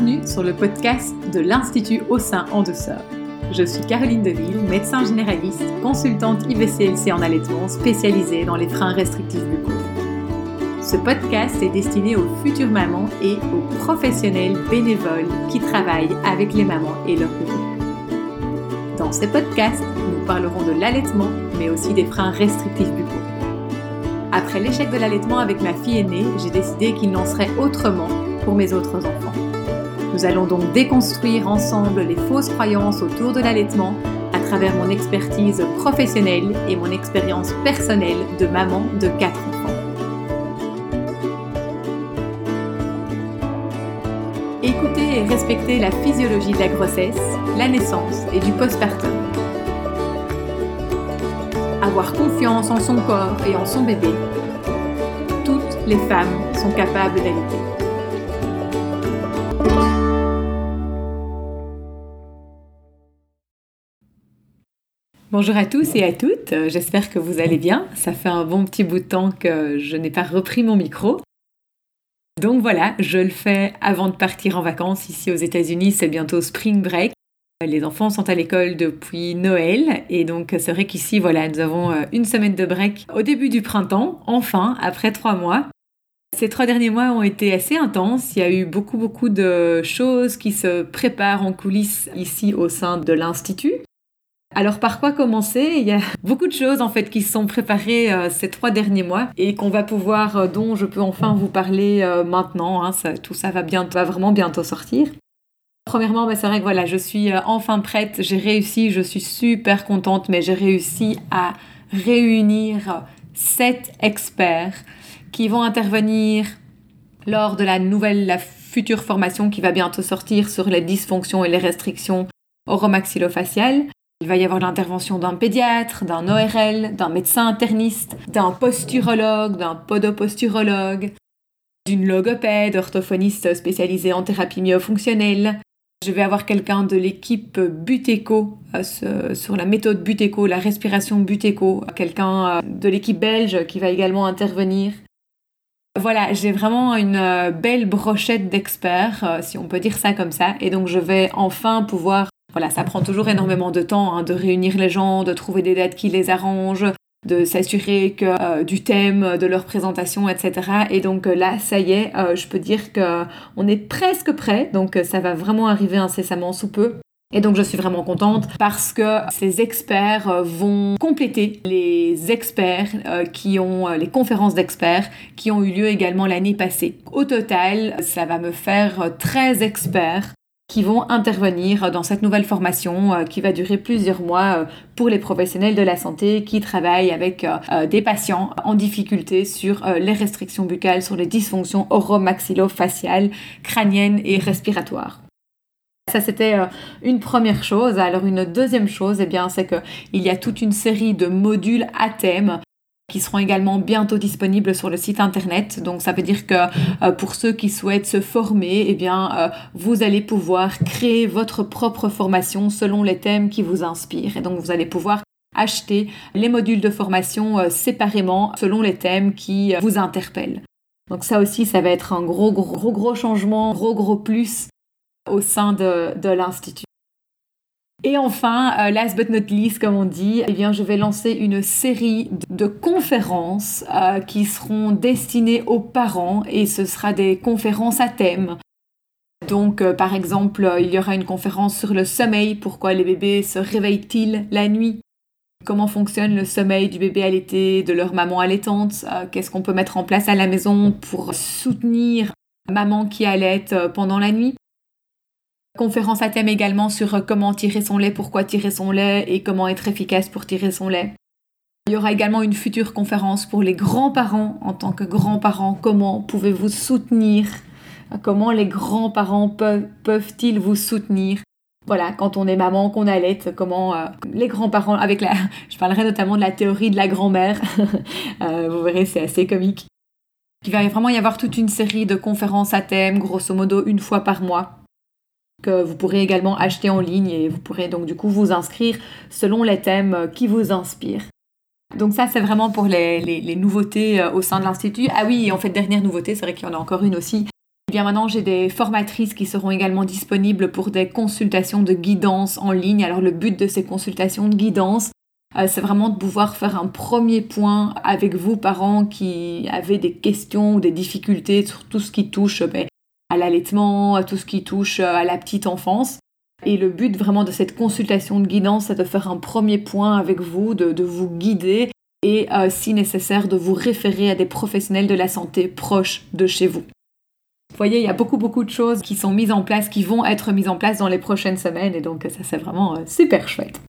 Bienvenue sur le podcast de l'Institut au sein en douceur. Je suis Caroline Deville, médecin généraliste, consultante IVCLC en allaitement spécialisée dans les freins restrictifs buccaux. Ce podcast est destiné aux futures mamans et aux professionnels bénévoles qui travaillent avec les mamans et leurs bébés. Dans ces podcasts, nous parlerons de l'allaitement, mais aussi des freins restrictifs buccaux. Après l'échec de l'allaitement avec ma fille aînée, j'ai décidé qu'il n'en serait autrement pour mes autres enfants. Nous allons donc déconstruire ensemble les fausses croyances autour de l'allaitement à travers mon expertise professionnelle et mon expérience personnelle de maman de quatre enfants. Écoutez et respectez la physiologie de la grossesse, la naissance et du postpartum. Avoir confiance en son corps et en son bébé. Toutes les femmes sont capables d'allaiter. Bonjour à tous et à toutes, euh, j'espère que vous allez bien. Ça fait un bon petit bout de temps que je n'ai pas repris mon micro. Donc voilà, je le fais avant de partir en vacances ici aux États-Unis, c'est bientôt spring break. Les enfants sont à l'école depuis Noël et donc c'est vrai qu'ici voilà, nous avons euh, une semaine de break au début du printemps, enfin, après trois mois. Ces trois derniers mois ont été assez intenses. Il y a eu beaucoup, beaucoup de choses qui se préparent en coulisses ici au sein de l'Institut. Alors par quoi commencer? Il y a beaucoup de choses en fait qui sont préparées euh, ces trois derniers mois et qu'on va pouvoir, euh, dont je peux enfin vous parler euh, maintenant. Hein. tout ça va, bientôt, va vraiment bientôt sortir. Premièrement, bah, c'est vrai que voilà, je suis enfin prête, j'ai réussi, je suis super contente, mais j'ai réussi à réunir sept experts qui vont intervenir lors de la nouvelle, la future formation qui va bientôt sortir sur les dysfonctions et les restrictions oromaxillofaciales. Il va y avoir l'intervention d'un pédiatre, d'un ORL, d'un médecin interniste, d'un posturologue, d'un podoposturologue, d'une logopède, orthophoniste spécialisée en thérapie myofonctionnelle. Je vais avoir quelqu'un de l'équipe Buteco euh, sur la méthode Buteco, la respiration Buteco, quelqu'un euh, de l'équipe belge qui va également intervenir. Voilà, j'ai vraiment une euh, belle brochette d'experts, si on peut dire ça comme ça, et donc je vais enfin pouvoir voilà, ça prend toujours énormément de temps hein, de réunir les gens, de trouver des dates qui les arrangent, de s'assurer que euh, du thème, de leur présentation, etc. Et donc euh, là, ça y est, euh, je peux dire que on est presque prêt, donc ça va vraiment arriver incessamment sous peu. Et donc je suis vraiment contente parce que ces experts vont compléter les experts qui ont les conférences d'experts qui ont eu lieu également l'année passée. Au total, ça va me faire 13 experts qui vont intervenir dans cette nouvelle formation euh, qui va durer plusieurs mois euh, pour les professionnels de la santé qui travaillent avec euh, des patients en difficulté sur les restrictions buccales, sur les dysfonctions oromaxillofaciales, crâniennes et respiratoires. Ça, c'était une première chose. Alors, une deuxième chose, eh bien, c'est qu'il y a toute une série de modules à thème qui seront également bientôt disponibles sur le site internet. Donc ça veut dire que euh, pour ceux qui souhaitent se former, eh bien euh, vous allez pouvoir créer votre propre formation selon les thèmes qui vous inspirent. Et donc vous allez pouvoir acheter les modules de formation euh, séparément selon les thèmes qui vous interpellent. Donc ça aussi, ça va être un gros, gros, gros changement, gros, gros plus au sein de, de l'Institut. Et enfin, euh, last but not least, comme on dit, eh je vais lancer une série de conférences euh, qui seront destinées aux parents et ce sera des conférences à thème. Donc, euh, par exemple, il y aura une conférence sur le sommeil, pourquoi les bébés se réveillent-ils la nuit? Comment fonctionne le sommeil du bébé allaité, de leur maman allaitante Qu'est-ce qu'on peut mettre en place à la maison pour soutenir maman qui allaite pendant la nuit? Conférence à thème également sur euh, comment tirer son lait, pourquoi tirer son lait et comment être efficace pour tirer son lait. Il y aura également une future conférence pour les grands-parents en tant que grands-parents. Comment pouvez-vous soutenir Comment les grands-parents peuvent-ils vous soutenir? Voilà, quand on est maman, qu'on allait, comment euh, les grands-parents, avec la, je parlerai notamment de la théorie de la grand-mère, euh, vous verrez, c'est assez comique. Il va vraiment y avoir toute une série de conférences à thème, grosso modo une fois par mois, que vous pourrez également acheter en ligne et vous pourrez donc du coup vous inscrire selon les thèmes qui vous inspirent. Donc ça, c'est vraiment pour les, nouveautés euh, au sein de l'Institut. Ah oui, en fait, dernière nouveauté, c'est vrai qu'il y en a encore une aussi. Eh bien maintenant, j'ai des formatrices qui seront également disponibles pour des consultations de guidance en ligne. Alors le but de ces consultations de guidance, euh, c'est vraiment de pouvoir faire un premier point avec vous, parents qui avez des questions ou des difficultés sur tout ce qui touche ben, à l'allaitement, à tout ce qui touche euh, à la petite enfance. Et le but vraiment de cette consultation de guidance, c'est de faire un premier point avec vous, de, vous guider et euh, si nécessaire de vous référer à des professionnels de la santé proches de chez vous. Vous voyez, il y a beaucoup beaucoup de choses qui sont mises en place, qui vont être mises en place dans les prochaines semaines et donc ça c'est vraiment super chouette.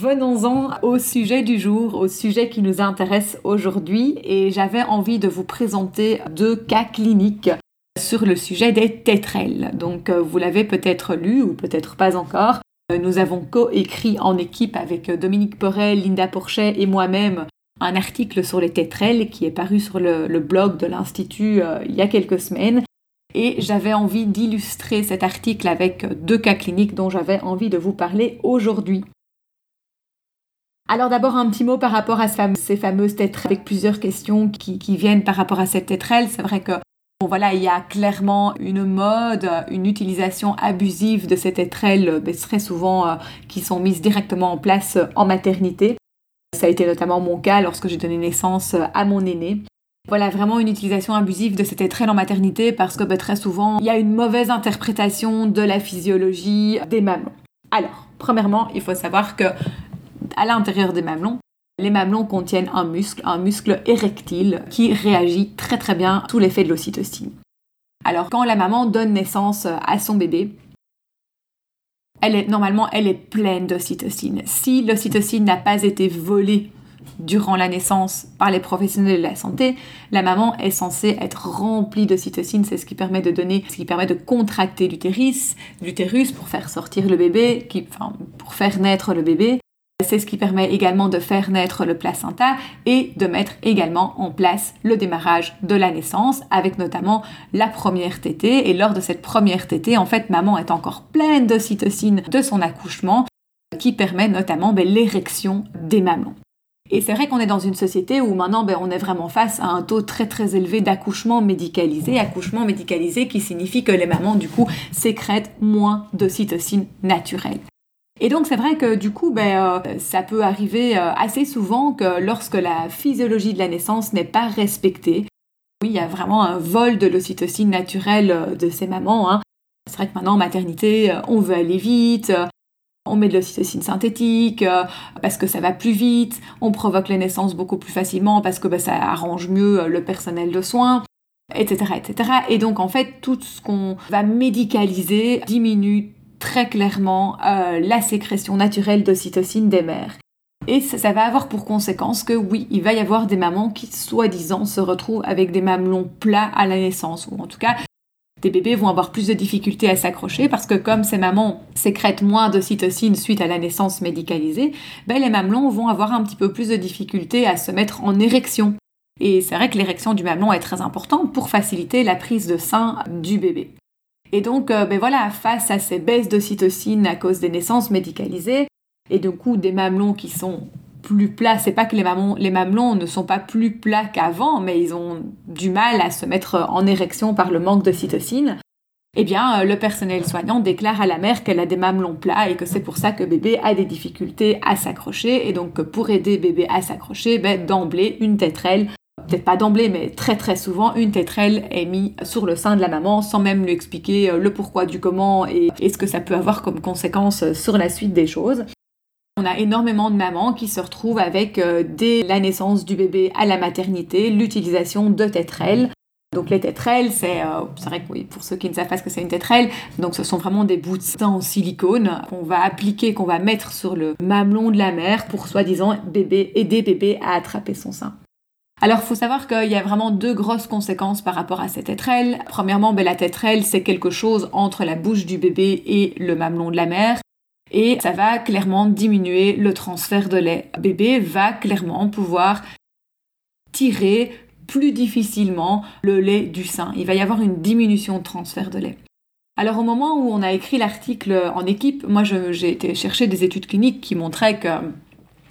Venons-en au sujet du jour, au sujet qui nous intéresse aujourd'hui et j'avais envie de vous présenter deux cas cliniques sur le sujet des tétrelles. Donc euh, vous l'avez peut-être lu ou peut-être pas encore. Euh, nous avons coécrit en équipe avec Dominique Porel, Linda Porchet et moi-même un article sur les tétrelles qui est paru sur le, blog de l'Institut euh, il y a quelques semaines. Et j'avais envie d'illustrer cet article avec deux cas cliniques dont j'avais envie de vous parler aujourd'hui. Alors d'abord un petit mot par rapport à ces fameuses tétrelles avec plusieurs questions qui, viennent par rapport à cette tétrelle. C'est vrai que voilà, il y a clairement une mode, une utilisation abusive de ces tétrelles, ben, très souvent euh, qui sont mises directement en place en maternité. Ça a été notamment mon cas lorsque j'ai donné naissance à mon aîné. Voilà, vraiment une utilisation abusive de ces tétrelles en maternité parce que ben, très souvent, il y a une mauvaise interprétation de la physiologie des mamelons. Alors, premièrement, il faut savoir que à l'intérieur des mamelons. Les mamelons contiennent un muscle, un muscle érectile qui réagit très très bien sous l'effet de l'ocytocine. Alors quand la maman donne naissance à son bébé, elle est, normalement elle est pleine d'ocytocine. Si l'ocytocine n'a pas été volée durant la naissance par les professionnels de la santé, la maman est censée être remplie d'ocytocine, c'est ce qui permet de donner, ce qui permet de contracter l'utérus, l'utérus pour faire sortir le bébé, pour faire naître le bébé, c'est ce qui permet également de faire naître le placenta et de mettre également en place le démarrage de la naissance avec notamment la première tétée. Et lors de cette première tétée, en fait, maman est encore pleine d'ocytocine de son accouchement qui permet notamment ben, l'érection des mamelons. Et c'est vrai qu'on est dans une société où maintenant ben, on est vraiment face à un taux très très élevé d'accouchement médicalisé, accouchement médicalisé qui signifie que les mamans du coup sécrètent moins d'ocytocine naturelle. Et donc c'est vrai que du coup, ben, euh, ça peut arriver euh, assez souvent que lorsque la physiologie de la naissance n'est pas respectée, oui, il y a vraiment un vol de l'ocytocine naturelle euh, de ces mamans. Hein. C'est vrai que maintenant en maternité, on veut aller vite, on met de l'ocytocine synthétique parce que ça va plus vite, on provoque les naissances beaucoup plus facilement parce que ben, ça arrange mieux le personnel de soins etc., etc. Et donc en fait, tout ce qu'on va médicaliser diminue très clairement euh, la sécrétion naturelle d'ocytocine des mères. Et ça, va avoir pour conséquence que oui, il va y avoir des mamans qui, soi-disant, se retrouvent avec des mamelons plats à la naissance, ou en tout cas, des bébés vont avoir plus de difficultés à s'accrocher parce que comme ces mamans sécrètent moins d'ocytocine suite à la naissance médicalisée, ben les mamelons vont avoir un petit peu plus de difficultés à se mettre en érection. Et c'est vrai que l'érection du mamelon est très importante pour faciliter la prise de sein du bébé. Et donc, euh, ben voilà, face à ces baisses d'ocytocine à cause des naissances médicalisées, et du coup des mamelons qui sont plus plats, c'est pas que les, mamelons, ne sont pas plus plats qu'avant, mais ils ont du mal à se mettre en érection par le manque d'ocytocine, eh bien, euh, le personnel soignant déclare à la mère qu'elle a des mamelons plats et que c'est pour ça que bébé a des difficultés à s'accrocher. Et donc, pour aider bébé à s'accrocher, ben, d'emblée, une tétrelle peut-être pas d'emblée, mais très très souvent, une tétrelle est mise sur le sein de la maman sans même lui expliquer euh, le pourquoi du comment et, ce que ça peut avoir comme conséquence euh, sur la suite des choses. On a énormément de mamans qui se retrouvent avec, euh, dès la naissance du bébé à la maternité, l'utilisation de tétrelles. Donc les tétrelles, c'est vrai que pour ceux qui ne savent pas ce que c'est une tétrelle, donc ce sont vraiment des bouts de sein en silicone qu'on va appliquer, qu'on va mettre sur le mamelon de la mère pour soi-disant bébé, aider bébé à attraper son sein. Alors, il faut savoir qu'il y a vraiment deux grosses conséquences par rapport à cette tétrelle. Premièrement, ben, la tétrelle, c'est quelque chose entre la bouche du bébé et le mamelon de la mère. Et ça va clairement diminuer le transfert de lait. Le bébé va clairement pouvoir tirer plus difficilement le lait du sein. Il va y avoir une diminution de transfert de lait. Alors au moment où on a écrit l'article en équipe, moi j'ai été chercher des études cliniques qui montraient qu'il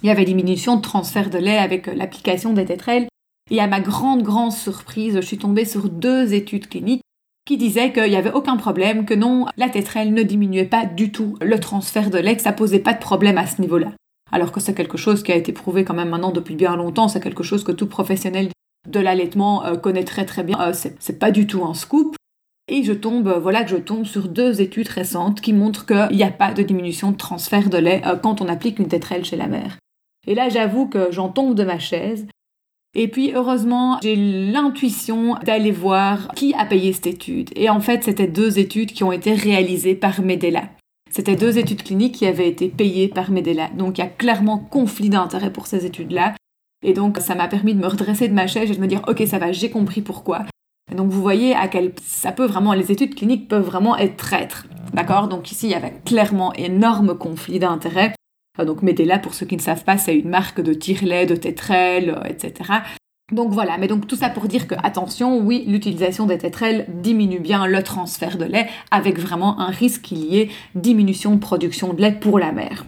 y avait diminution de transfert de lait avec l'application des tétrelles. Et à ma grande, grande surprise, je suis tombée sur deux études cliniques qui disait qu'il n'y avait aucun problème, que non, la tétrelle ne diminuait pas du tout le transfert de lait, que ça posait pas de problème à ce niveau-là. Alors que c'est quelque chose qui a été prouvé quand même maintenant depuis bien longtemps, c'est quelque chose que tout professionnel de l'allaitement euh, connaît très très bien. Euh, c'est pas du tout un scoop. Et je tombe, euh, voilà que je tombe sur deux études récentes qui montrent qu'il n'y a pas de diminution de transfert de lait quand on applique une tétrelle chez la mère. Et là, j'avoue que j'en tombe de ma chaise. Et puis, heureusement, j'ai l'intuition d'aller voir qui a payé cette étude. Et en fait, c'était deux études qui ont été réalisées par Medela. C'était deux études cliniques qui avaient été payées par Medela. Donc, il y a clairement conflit d'intérêt pour ces études-là. Et donc, ça m'a permis de me redresser de ma chaise et de me dire, ok, ça va, j'ai compris pourquoi. Et donc, vous voyez à quel ça peut vraiment, les études cliniques peuvent vraiment être traîtres. D'accord? Donc, ici, il y avait clairement énorme conflit d'intérêt. Euh, donc Medela, pour ceux qui ne savent pas, c'est une marque de tire-lait, de tétrelles, euh, etc. Donc voilà, mais donc tout ça pour dire que, attention, oui, l'utilisation des tétrelles diminue bien le transfert de lait, avec vraiment un risque qu'il y ait diminution de production de lait pour la mère.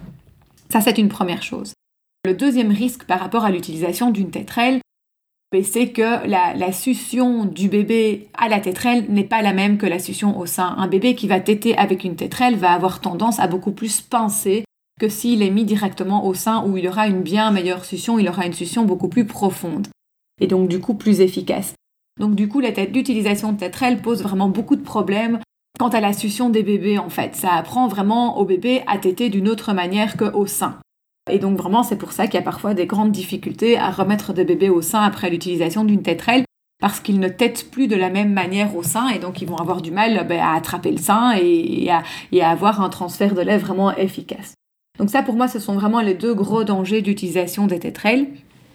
Ça, c'est une première chose. Le deuxième risque par rapport à l'utilisation d'une tétrelle, ben, c'est que la, la, succion du bébé à la tétrelle n'est pas la même que la succion au sein. Un bébé qui va téter avec une tétrelle va avoir tendance à beaucoup plus pincer que s'il est mis directement au sein où il aura une bien meilleure succion, il aura une succion beaucoup plus profonde et donc du coup plus efficace. Donc du coup, l'utilisation de tétrelle pose vraiment beaucoup de problèmes quant à la succion des bébés en fait. Ça apprend vraiment au bébé à téter d'une autre manière qu'au sein. Et donc vraiment, c'est pour ça qu'il y a parfois des grandes difficultés à remettre des bébés au sein après l'utilisation d'une tétrelle parce qu'ils ne têtent plus de la même manière au sein et donc ils vont avoir du mal ben, à attraper le sein et à avoir un transfert de lait vraiment efficace. Donc ça, pour moi, ce sont vraiment les deux gros dangers d'utilisation des tétrelles.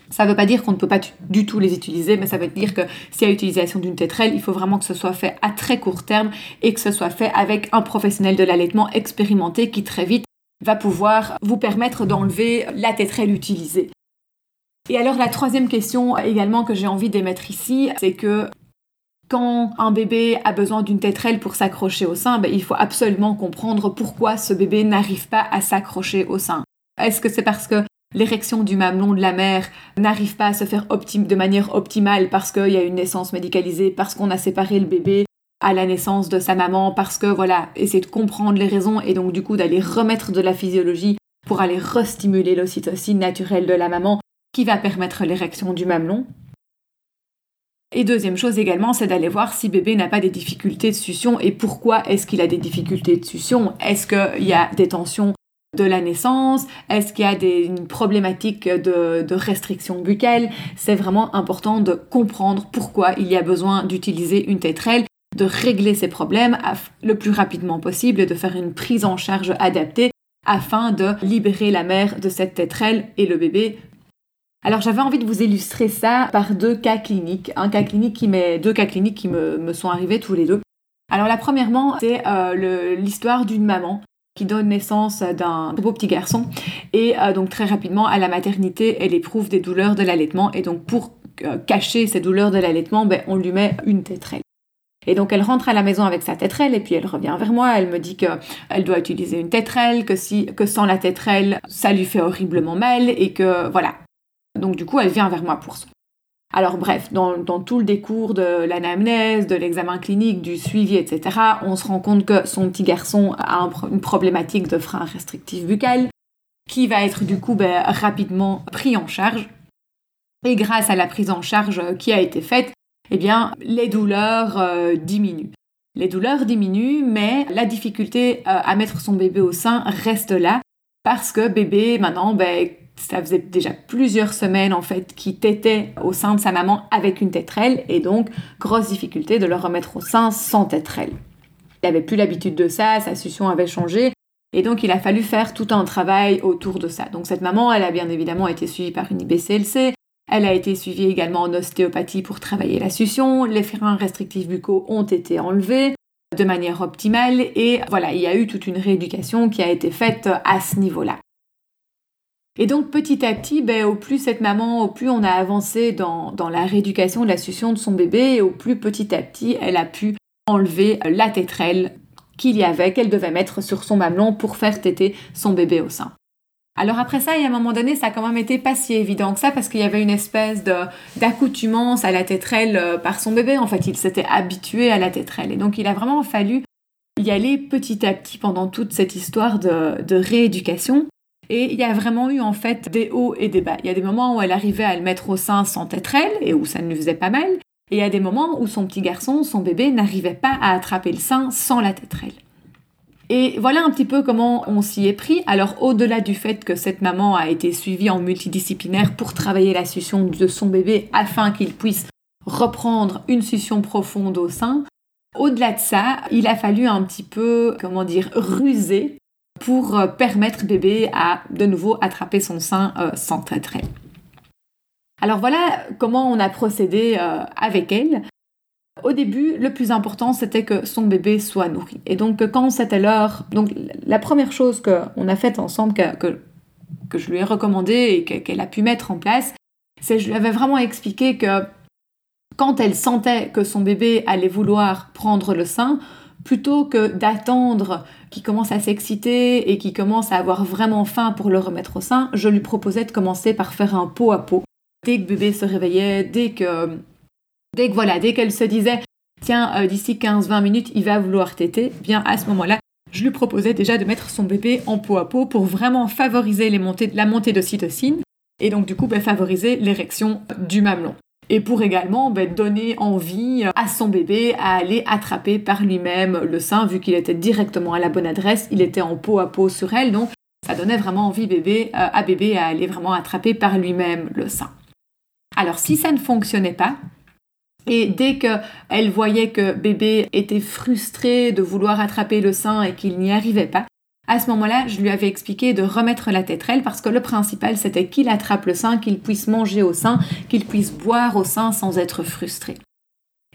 Ça ne veut pas dire qu'on ne peut pas du tout les utiliser, mais ça veut dire que s'il y a utilisation d'une tétrelle, il faut vraiment que ce soit fait à très court terme et que ce soit fait avec un professionnel de l'allaitement expérimenté qui très vite va pouvoir vous permettre d'enlever la tétrelle utilisée. Et alors la troisième question également que j'ai envie d'émettre ici, c'est que quand un bébé a besoin d'une tétrelle pour s'accrocher au sein, ben, il faut absolument comprendre pourquoi ce bébé n'arrive pas à s'accrocher au sein. Est-ce que c'est parce que l'érection du mamelon de la mère n'arrive pas à se faire de manière optimale parce qu'il y a une naissance médicalisée, parce qu'on a séparé le bébé à la naissance de sa maman, parce que voilà, essayer de comprendre les raisons et donc du coup d'aller remettre de la physiologie pour aller restimuler l'ocytocine naturelle de la maman qui va permettre l'érection du mamelon? Et deuxième chose également, c'est d'aller voir si bébé n'a pas des difficultés de succion et pourquoi est-ce qu'il a des difficultés de succion. Est-ce qu'il y a des tensions de la naissance? Est-ce qu'il y a une problématique de, de restriction buccale? C'est vraiment important de comprendre pourquoi il y a besoin d'utiliser une tétrelle, de régler ces problèmes le plus rapidement possible et de faire une prise en charge adaptée afin de libérer la mère de cette tétrelle et le bébé alors j'avais envie de vous illustrer ça par deux cas cliniques, un cas clinique qui deux cas cliniques qui me, sont arrivés tous les deux. Alors la premièrement, c'est euh, l'histoire d'une maman qui donne naissance d'un beau petit garçon. Et euh, donc très rapidement à la maternité, elle éprouve des douleurs de l'allaitement. Et donc pour euh, cacher ces douleurs de l'allaitement, ben, on lui met une tétrelle. Et donc elle rentre à la maison avec sa tétrelle et puis elle revient vers moi, elle me dit qu'elle doit utiliser une tétrelle, que, si, que sans la tétrelle, ça lui fait horriblement mal et que voilà, donc du coup, elle vient vers moi pour ça. Alors bref, dans, tout le décours de l'anamnèse, de l'examen clinique, du suivi, etc., on se rend compte que son petit garçon a une problématique de frein restrictif buccal qui va être du coup ben, rapidement pris en charge. Et grâce à la prise en charge qui a été faite, eh bien, les douleurs euh, diminuent. Les douleurs diminuent, mais la difficulté euh, à mettre son bébé au sein reste là parce que bébé, maintenant, ben, ça faisait déjà plusieurs semaines en fait qu'il tétait au sein de sa maman avec une tétrelle et donc grosse difficulté de le remettre au sein sans tétrelle. Il n'avait plus l'habitude de ça, sa succion avait changé et donc il a fallu faire tout un travail autour de ça. Donc cette maman, elle a bien évidemment été suivie par une IBCLC, elle a été suivie également en ostéopathie pour travailler la succion, les freins restrictifs buccaux ont été enlevés de manière optimale et voilà, il y a eu toute une rééducation qui a été faite à ce niveau-là. Et donc petit à petit, ben, au plus cette maman, au plus on a avancé dans, la rééducation la succion de son bébé, au plus petit à petit, elle a pu enlever la tétrelle qu'il y avait, qu'elle devait mettre sur son mamelon pour faire téter son bébé au sein. Alors après ça, il y a un moment donné, ça a quand même été pas si évident que ça parce qu'il y avait une espèce d'accoutumance à la tétrelle euh, par son bébé. En fait, il s'était habitué à la tétrelle. Et donc, il a vraiment fallu y aller petit à petit pendant toute cette histoire de, de rééducation. Et il y a vraiment eu en fait des hauts et des bas. Il y a des moments où elle arrivait à le mettre au sein sans tétrelle et où ça ne lui faisait pas mal. Et il y a des moments où son petit garçon, son bébé, n'arrivait pas à attraper le sein sans la tétrelle. Et voilà un petit peu comment on s'y est pris. Alors au-delà du fait que cette maman a été suivie en multidisciplinaire pour travailler la succion de son bébé afin qu'il puisse reprendre une succion profonde au sein, au-delà de ça, il a fallu un petit peu, comment dire, ruser pour euh, permettre bébé à de nouveau attraper son sein euh, sans traître. Alors voilà comment on a procédé euh, avec elle. Au début, le plus important, c'était que son bébé soit nourri. Et donc, quand c'était l'heure, donc la première chose qu'on a faite ensemble, que, que, je lui ai recommandé et qu'elle a pu mettre en place, c'est je lui avais vraiment expliqué que quand elle sentait que son bébé allait vouloir prendre le sein, plutôt que d'attendre qu'il commence à s'exciter et qu'il commence à avoir vraiment faim pour le remettre au sein, je lui proposais de commencer par faire un pot à pot. Dès que bébé se réveillait, dès que Dès que voilà, dès qu'elle se disait tiens, euh, d'ici 15-20 minutes, il va vouloir téter, bien à ce moment-là, je lui proposais déjà de mettre son bébé en peau à peau pour vraiment favoriser les montées, la montée d'ocytocine et donc du coup ben, favoriser l'érection du mamelon. Et pour également ben, donner envie à son bébé à aller attraper par lui-même le sein, vu qu'il était directement à la bonne adresse, il était en peau à peau sur elle, donc ça donnait vraiment envie bébé, euh, à bébé à aller vraiment attraper par lui-même le sein. Alors si ça ne fonctionnait pas, et dès qu'elle voyait que bébé était frustré de vouloir attraper le sein et qu'il n'y arrivait pas, à ce moment-là, je lui avais expliqué de remettre la tétrelle parce que le principal, c'était qu'il attrape le sein, qu'il puisse manger au sein, qu'il puisse boire au sein sans être frustré.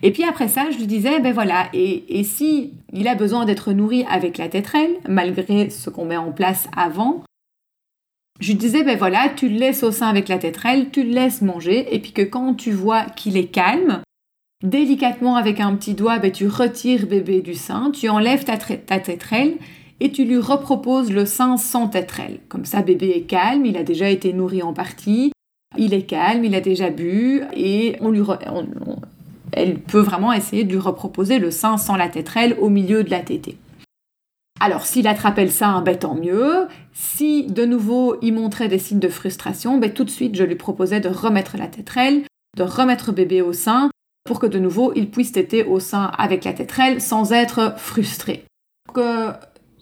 Et puis après ça, je lui disais, ben voilà, et, et si il a besoin d'être nourri avec la tétrelle, malgré ce qu'on met en place avant, je lui disais, ben voilà, tu le laisses au sein avec la tétrelle, tu le laisses manger, et puis que quand tu vois qu'il est calme, Délicatement avec un petit doigt, ben, tu retires bébé du sein, tu enlèves ta, ta tétrelle et tu lui reproposes le sein sans tétrelle. Comme ça, bébé est calme, il a déjà été nourri en partie, il est calme, il a déjà bu et on lui elle peut vraiment essayer de lui reproposer le sein sans la tétrelle au milieu de la tétée. Alors, s'il attrapait le sein, ben, tant mieux. Si de nouveau il montrait des signes de frustration, ben, tout de suite je lui proposais de remettre la tétrelle, de remettre bébé au sein pour que de nouveau il puisse téter au sein avec la tétrelle sans être frustré. Que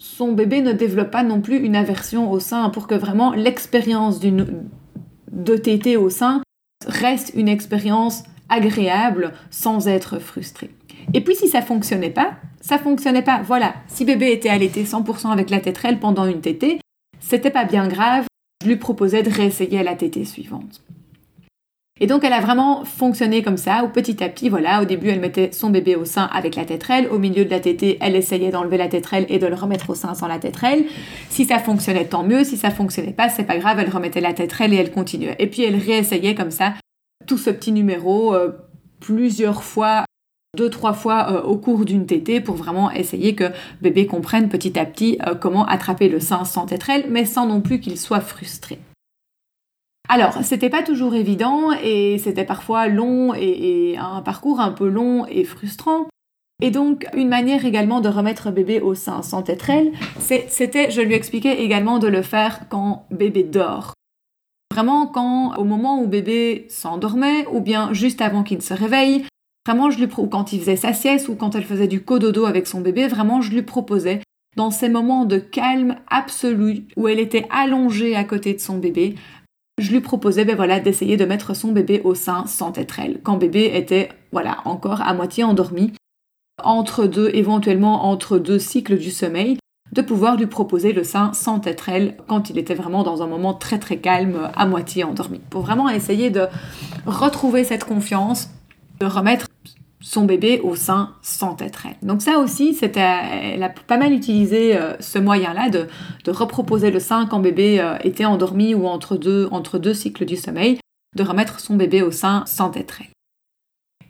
son bébé ne développe pas non plus une aversion au sein pour que vraiment l'expérience de téter au sein reste une expérience agréable sans être frustré. Et puis si ça fonctionnait pas, ça fonctionnait pas. Voilà, si bébé était allaité 100% avec la tétrelle pendant une tétée, c'était pas bien grave. Je lui proposais de réessayer la tétée suivante. Et donc elle a vraiment fonctionné comme ça, où petit à petit, voilà, au début elle mettait son bébé au sein avec la tétrelle, au milieu de la tétée, elle essayait d'enlever la tétrelle et de le remettre au sein sans la tétrelle. Si ça fonctionnait, tant mieux, si ça fonctionnait pas, c'est pas grave, elle remettait la tétrelle et elle continuait. Et puis elle réessayait comme ça tout ce petit numéro euh, plusieurs fois deux, trois fois euh, au cours d'une tétée pour vraiment essayer que bébé comprenne petit à petit euh, comment attraper le sein sans tétrelle, mais sans non plus qu'il soit frustré. Alors, c'était pas toujours évident et c'était parfois long et, un parcours un peu long et frustrant. Et donc, une manière également de remettre bébé au sein sans tétrelle, c'était, je lui expliquais également de le faire quand bébé dort. Vraiment quand, au moment où bébé s'endormait, ou bien juste avant qu'il se réveille, vraiment je lui ou quand il faisait sa sieste, ou quand elle faisait du cododo avec son bébé, vraiment je lui proposais dans ces moments de calme absolu où elle était allongée à côté de son bébé, je lui proposais ben voilà, d'essayer de mettre son bébé au sein sans tétrelle, quand bébé était voilà, encore à moitié endormi, entre deux, éventuellement entre deux cycles du sommeil, de pouvoir lui proposer le sein sans tétrelle quand il était vraiment dans un moment très très calme, à moitié endormi, pour vraiment essayer de retrouver cette confiance, de remettre son bébé au sein sans tétrelle. Donc ça aussi, elle a pas mal utilisé euh, ce moyen-là de, reproposer le sein quand bébé euh, était endormi ou entre deux, entre cycles du sommeil, de remettre son bébé au sein sans tétrelle.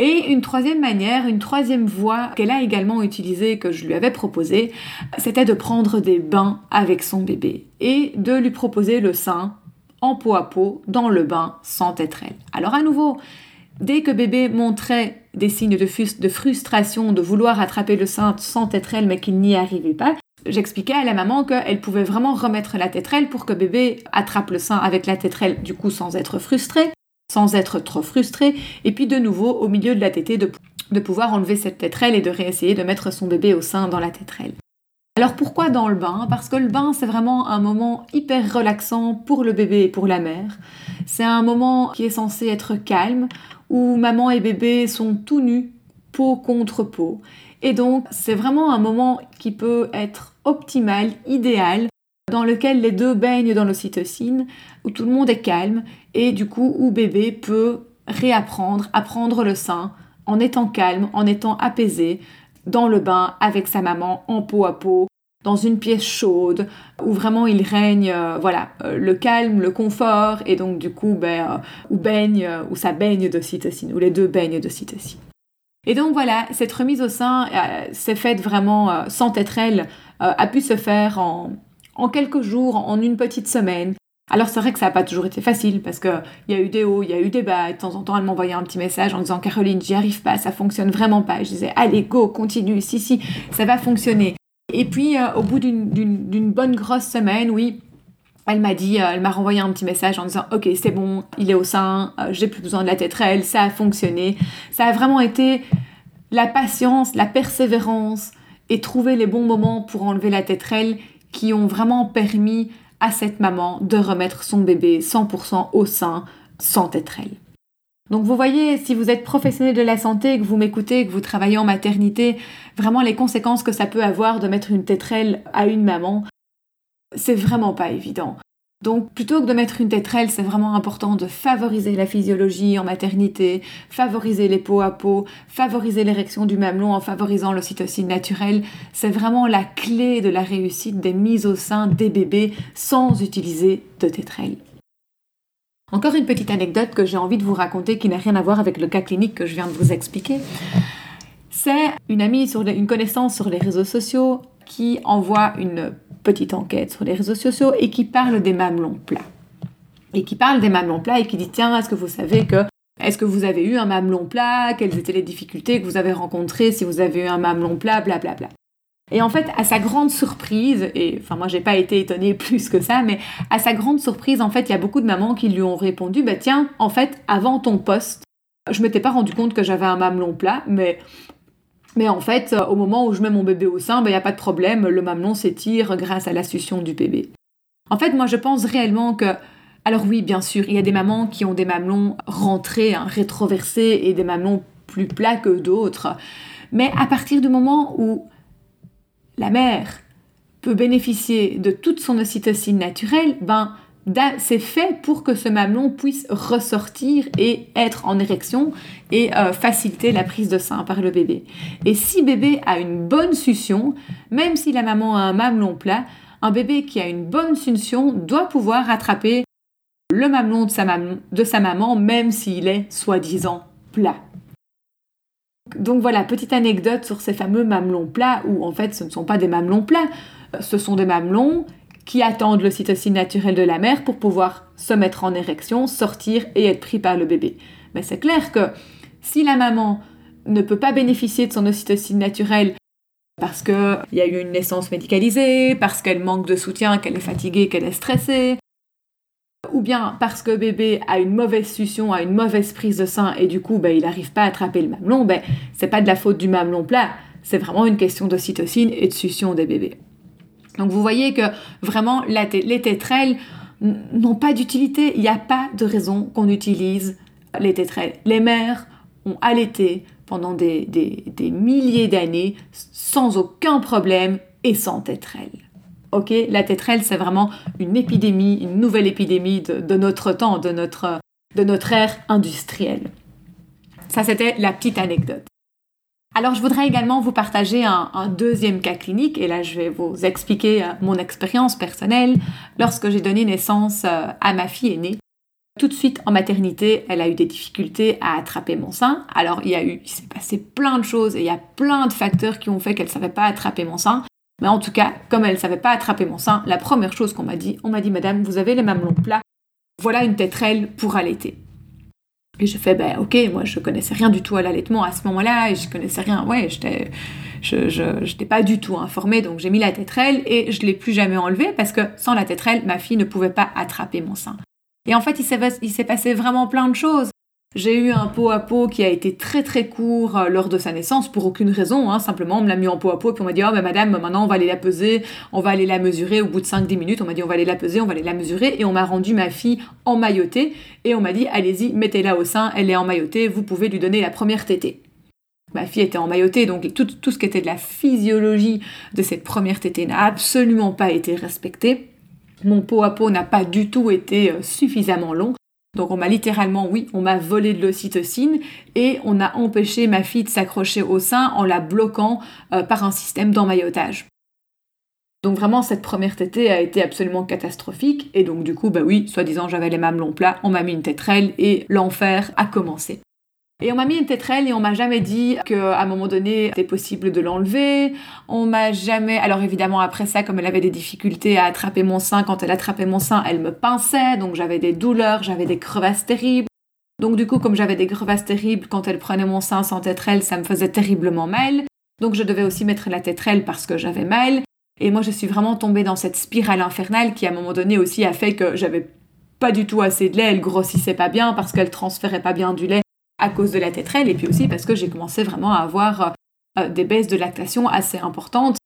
Et une troisième manière, une troisième voie qu'elle a également utilisée, que je lui avais proposée, c'était de prendre des bains avec son bébé et de lui proposer le sein en peau à peau dans le bain sans tétrelle. Alors à nouveau, dès que bébé montrait des signes de, frustration, de vouloir attraper le sein sans tétrelle mais qu'il n'y arrivait pas, j'expliquais à la maman qu'elle pouvait vraiment remettre la tétrelle pour que bébé attrape le sein avec la tétrelle, du coup sans être frustré sans être trop frustré, et puis de nouveau au milieu de la tétée de, de pouvoir enlever cette tétrelle et de réessayer de mettre son bébé au sein dans la tétrelle. Alors pourquoi dans le bain? Parce que le bain c'est vraiment un moment hyper relaxant pour le bébé et pour la mère. C'est un moment qui est censé être calme, où maman et bébé sont tout nus, peau contre peau. Et donc c'est vraiment un moment qui peut être optimal, idéal dans lequel les deux baignent dans l'ocytocine, où tout le monde est calme et du coup où bébé peut réapprendre à prendre le sein en étant calme, en étant apaisé, dans le bain avec sa maman en peau à peau, dans une pièce chaude où vraiment il règne euh, voilà euh, le calme, le confort et donc du coup ben, euh, où baigne où ça baigne d'ocytocine, où les deux baignent d'ocytocine. Et donc voilà, cette remise au sein s'est faite vraiment sans tétrelle, a pu se faire en, en quelques jours, en une petite semaine. Alors c'est vrai que ça n'a pas toujours été facile parce qu'il y a eu des hauts, il y a eu des bas. Et de temps en temps, elle m'envoyait un petit message en disant Caroline, j'y arrive pas, ça fonctionne vraiment pas. je disais allez go, continue, si si, ça va fonctionner. Et puis euh, au bout d'une bonne grosse semaine, oui, elle m'a dit, euh, elle m'a renvoyé un petit message en disant ok c'est bon, il est au sein, euh, j'ai plus besoin de la tétrelle, ça a fonctionné. Ça a vraiment été la patience, la persévérance et trouver les bons moments pour enlever la tétrelle qui ont vraiment permis à cette maman de remettre son bébé 100% au sein sans tétrelle. Donc vous voyez, si vous êtes professionnel de la santé, que vous m'écoutez, que vous travaillez en maternité, vraiment les conséquences que ça peut avoir de mettre une tétrelle à une maman, c'est vraiment pas évident. Donc plutôt que de mettre une tétrelle, c'est vraiment important de favoriser la physiologie en maternité, favoriser les peaux à peau, favoriser l'érection du mamelon en favorisant l'ocytocine naturelle. C'est vraiment la clé de la réussite des mises au sein des bébés sans utiliser de tétrelle. Encore une petite anecdote que j'ai envie de vous raconter qui n'a rien à voir avec le cas clinique que je viens de vous expliquer. C'est une amie, une connaissance sur les réseaux sociaux qui envoie une petite enquête sur les réseaux sociaux et qui parle des mamelons plats. Et qui parle des mamelons plats et qui dit tiens, est-ce que vous savez que est-ce que vous avez eu un mamelon plat? Quelles étaient les difficultés que vous avez rencontrées si vous avez eu un mamelon plat? Blablabla. Bla, bla. Et en fait, à sa grande surprise, et enfin moi j'ai pas été étonnée plus que ça, mais à sa grande surprise, en fait, il y a beaucoup de mamans qui lui ont répondu, bah tiens, en fait, avant ton poste, je m'étais pas rendu compte que j'avais un mamelon plat, mais mais en fait, euh, au moment où je mets mon bébé au sein, il ben, n'y a pas de problème, le mamelon s'étire grâce à la succion du bébé. En fait, moi je pense réellement que... Alors oui, bien sûr, il y a des mamans qui ont des mamelons rentrés, hein, rétroversés, et des mamelons plus plats que d'autres. Mais à partir du moment où la mère peut bénéficier de toute son ocytocine naturelle, ben c'est fait pour que ce mamelon puisse ressortir et être en érection et euh, faciliter la prise de sein par le bébé. Et si bébé a une bonne succion, même si la maman a un mamelon plat, un bébé qui a une bonne succion doit pouvoir attraper le mamelon de sa, de sa maman, même s'il est soi-disant plat. Donc voilà, petite anecdote sur ces fameux mamelons plats, où en fait ce ne sont pas des mamelons plats, ce sont des mamelons qui attendent l'ocytocine naturelle de la mère pour pouvoir se mettre en érection, sortir et être pris par le bébé. Mais c'est clair que si la maman ne peut pas bénéficier de son ocytocine naturelle parce qu'il y a eu une naissance médicalisée, parce qu'elle manque de soutien, qu'elle est fatiguée, qu'elle est stressée, ou bien parce que bébé a une mauvaise succion, a une mauvaise prise de sein et du coup ben, il n'arrive pas à attraper le mamelon, ben, c'est pas de la faute du mamelon plat, c'est vraiment une question d'ocytocine et de succion des bébés. Donc vous voyez que vraiment les tétrelles n'ont pas d'utilité. Il n'y a pas de raison qu'on utilise les tétrelles. Les mères ont allaité pendant des, milliers d'années sans aucun problème et sans tétrelles. Ok, la tétrelle, c'est vraiment une épidémie, une nouvelle épidémie de, notre temps, de notre, de notre ère industrielle. Ça, c'était la petite anecdote. Alors, je voudrais également vous partager un, deuxième cas clinique, et là, je vais vous expliquer euh, mon expérience personnelle lorsque j'ai donné naissance euh, à ma fille aînée. tout de suite en maternité, elle a eu des difficultés à attraper mon sein. Alors il y a eu, il s'est passé plein de choses et il y a plein de facteurs qui ont fait qu'elle ne savait pas attraper mon sein. Mais en tout cas, comme elle ne savait pas attraper mon sein, la première chose qu'on m'a dit, on m'a dit Madame, vous avez les mamelons plats. Voilà une tétrelle pour allaiter. Et je fais, ben ok, moi je connaissais rien du tout à l'allaitement à ce moment-là, et je connaissais rien, ouais, j'étais, je, n'étais pas du tout informée, donc j'ai mis la tétrelle et je l'ai plus jamais enlevée parce que sans la tétrelle, ma fille ne pouvait pas attraper mon sein. Et en fait, il s'est passé vraiment plein de choses. J'ai eu un pot à pot qui a été très très court euh, lors de sa naissance pour aucune raison, hein. simplement on me l'a mis en pot à pot et puis on m'a dit oh ben madame maintenant on va aller la peser, on va aller la mesurer au bout de 5-10 minutes, on m'a dit on va aller la peser, on va aller la mesurer et on m'a rendu ma fille emmaillotée et on m'a dit allez-y mettez-la au sein, elle est emmaillotée, vous pouvez lui donner la première tétée. Ma fille était emmaillotée, donc tout, tout ce qui était de la physiologie de cette première tétée n'a absolument pas été respecté. Mon pot à pot n'a pas du tout été euh, suffisamment long. Donc on m'a littéralement, oui, on m'a volé de l'ocytocine et on a empêché ma fille de s'accrocher au sein en la bloquant euh, par un système d'emmaillotage. Donc vraiment, cette première tétée a été absolument catastrophique et donc du coup, bah oui, soi-disant j'avais les mamelons plats, on m'a mis une tétrelle et l'enfer a commencé. Et on m'a mis une tétrelle et on m'a jamais dit qu'à un moment donné, c'était possible de l'enlever. On m'a jamais... Alors évidemment, après ça, comme elle avait des difficultés à attraper mon sein, quand elle attrapait mon sein, elle me pinçait, donc j'avais des douleurs, j'avais des crevasses terribles. Donc du coup, comme j'avais des crevasses terribles, quand elle prenait mon sein sans tétrelle, ça me faisait terriblement mal. Donc je devais aussi mettre la tétrelle parce que j'avais mal. Et moi, je suis vraiment tombée dans cette spirale infernale qui, à un moment donné, aussi a fait que j'avais pas du tout assez de lait, elle grossissait pas bien parce qu'elle transférait pas bien du lait à cause de la tétrelle et puis aussi parce que j'ai commencé vraiment à avoir euh, des baisses de lactation assez importantes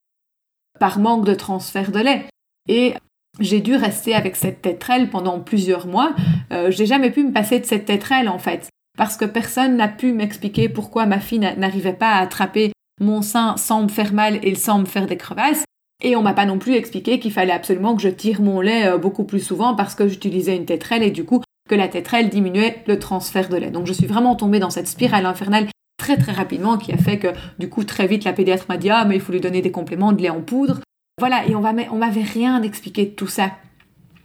par manque de transfert de lait. Et j'ai dû rester avec cette tétrelle pendant plusieurs mois. Euh, j'ai jamais pu me passer de cette tétrelle en fait, parce que personne n'a pu m'expliquer pourquoi ma fille n'arrivait pas à attraper mon sein sans me faire mal et sans me faire des crevasses. Et on m'a pas non plus expliqué qu'il fallait absolument que je tire mon lait euh, beaucoup plus souvent parce que j'utilisais une tétrelle et du coup que la tétrelle diminuait le transfert de lait. Donc je suis vraiment tombée dans cette spirale infernale très très rapidement qui a fait que du coup très vite la pédiatre m'a dit ah mais il faut lui donner des compléments de lait en poudre. Voilà, et on, on m'avait rien expliqué de tout ça.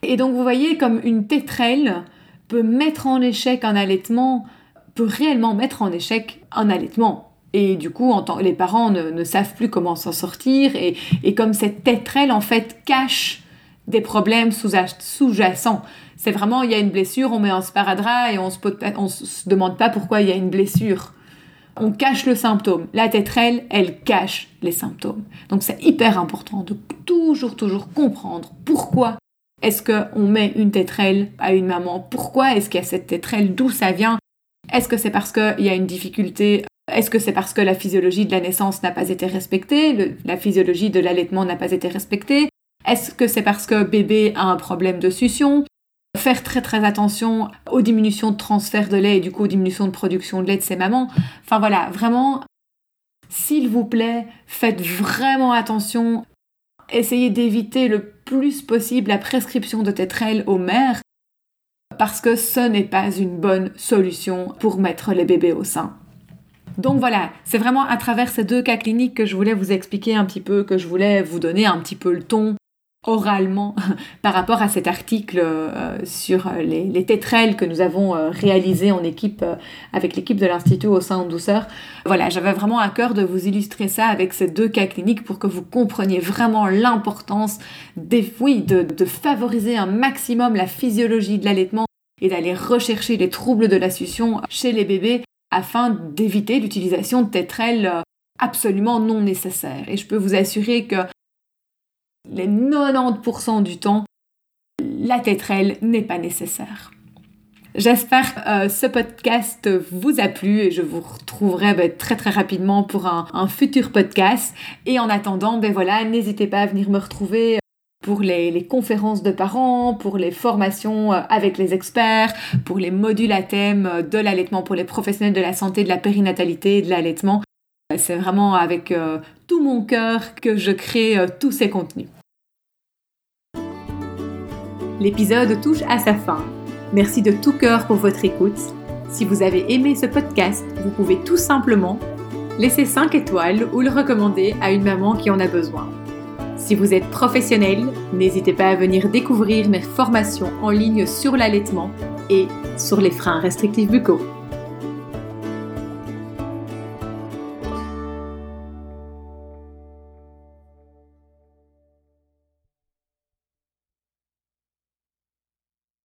Et donc vous voyez comme une tétrelle peut mettre en échec un allaitement, peut réellement mettre en échec un allaitement. Et du coup, les parents ne, savent plus comment s'en sortir. Et, et, comme cette tétrelle, en fait, cache des problèmes sous-jacents. C'est vraiment, il y a une blessure, on met un sparadrap et on se, se demande pas pourquoi il y a une blessure. On cache le symptôme. La tétrelle, elle cache les symptômes. Donc c'est hyper important de toujours, toujours comprendre pourquoi est-ce qu'on met une tétrelle à une maman? Pourquoi est-ce qu'il y a cette tétrelle D'où ça vient? Est-ce que c'est parce qu'il y a une difficulté? Est-ce que c'est parce que la physiologie de la naissance n'a pas été respectée? La physiologie de l'allaitement n'a pas été respectée? Est-ce que c'est parce que bébé a un problème de succion? Faire très très attention aux diminutions de transfert de lait et du coup aux diminutions de production de lait de ses mamans. Enfin voilà, vraiment, s'il vous plaît, faites vraiment attention. Essayez d'éviter le plus possible la prescription de tétrelle aux mères parce que ce n'est pas une bonne solution pour mettre les bébés au sein. Donc voilà, c'est vraiment à travers ces deux cas cliniques que je voulais vous expliquer un petit peu, que je voulais vous donner un petit peu le ton oralement par rapport à cet article euh, sur les, les, tétrelles que nous avons euh, réalisé en équipe euh, avec l'équipe de l'Institut au sein de douceur. Voilà, j'avais vraiment à cœur de vous illustrer ça avec ces deux cas cliniques pour que vous compreniez vraiment l'importance des, oui, de, de favoriser un maximum la physiologie de l'allaitement et d'aller rechercher les troubles de la succion chez les bébés afin d'éviter l'utilisation de tétrelles absolument non nécessaires. Et je peux vous assurer que les 90% du temps, la tétrelle n'est pas nécessaire. J'espère que euh, ce podcast vous a plu et je vous retrouverai ben, très très rapidement pour un, futur podcast. Et en attendant, ben voilà, n'hésitez pas à venir me retrouver pour les, les, conférences de parents, pour les formations euh, avec les experts, pour les modules à thème de l'allaitement pour les professionnels de la santé, de la périnatalité et de l'allaitement. C'est vraiment avec euh, tout mon cœur que je crée euh, tous ces contenus. L'épisode touche à sa fin. Merci de tout cœur pour votre écoute. Si vous avez aimé ce podcast, vous pouvez tout simplement laisser 5 étoiles ou le recommander à une maman qui en a besoin. Si vous êtes professionnel, n'hésitez pas à venir découvrir mes formations en ligne sur l'allaitement et sur les freins restrictifs buccaux.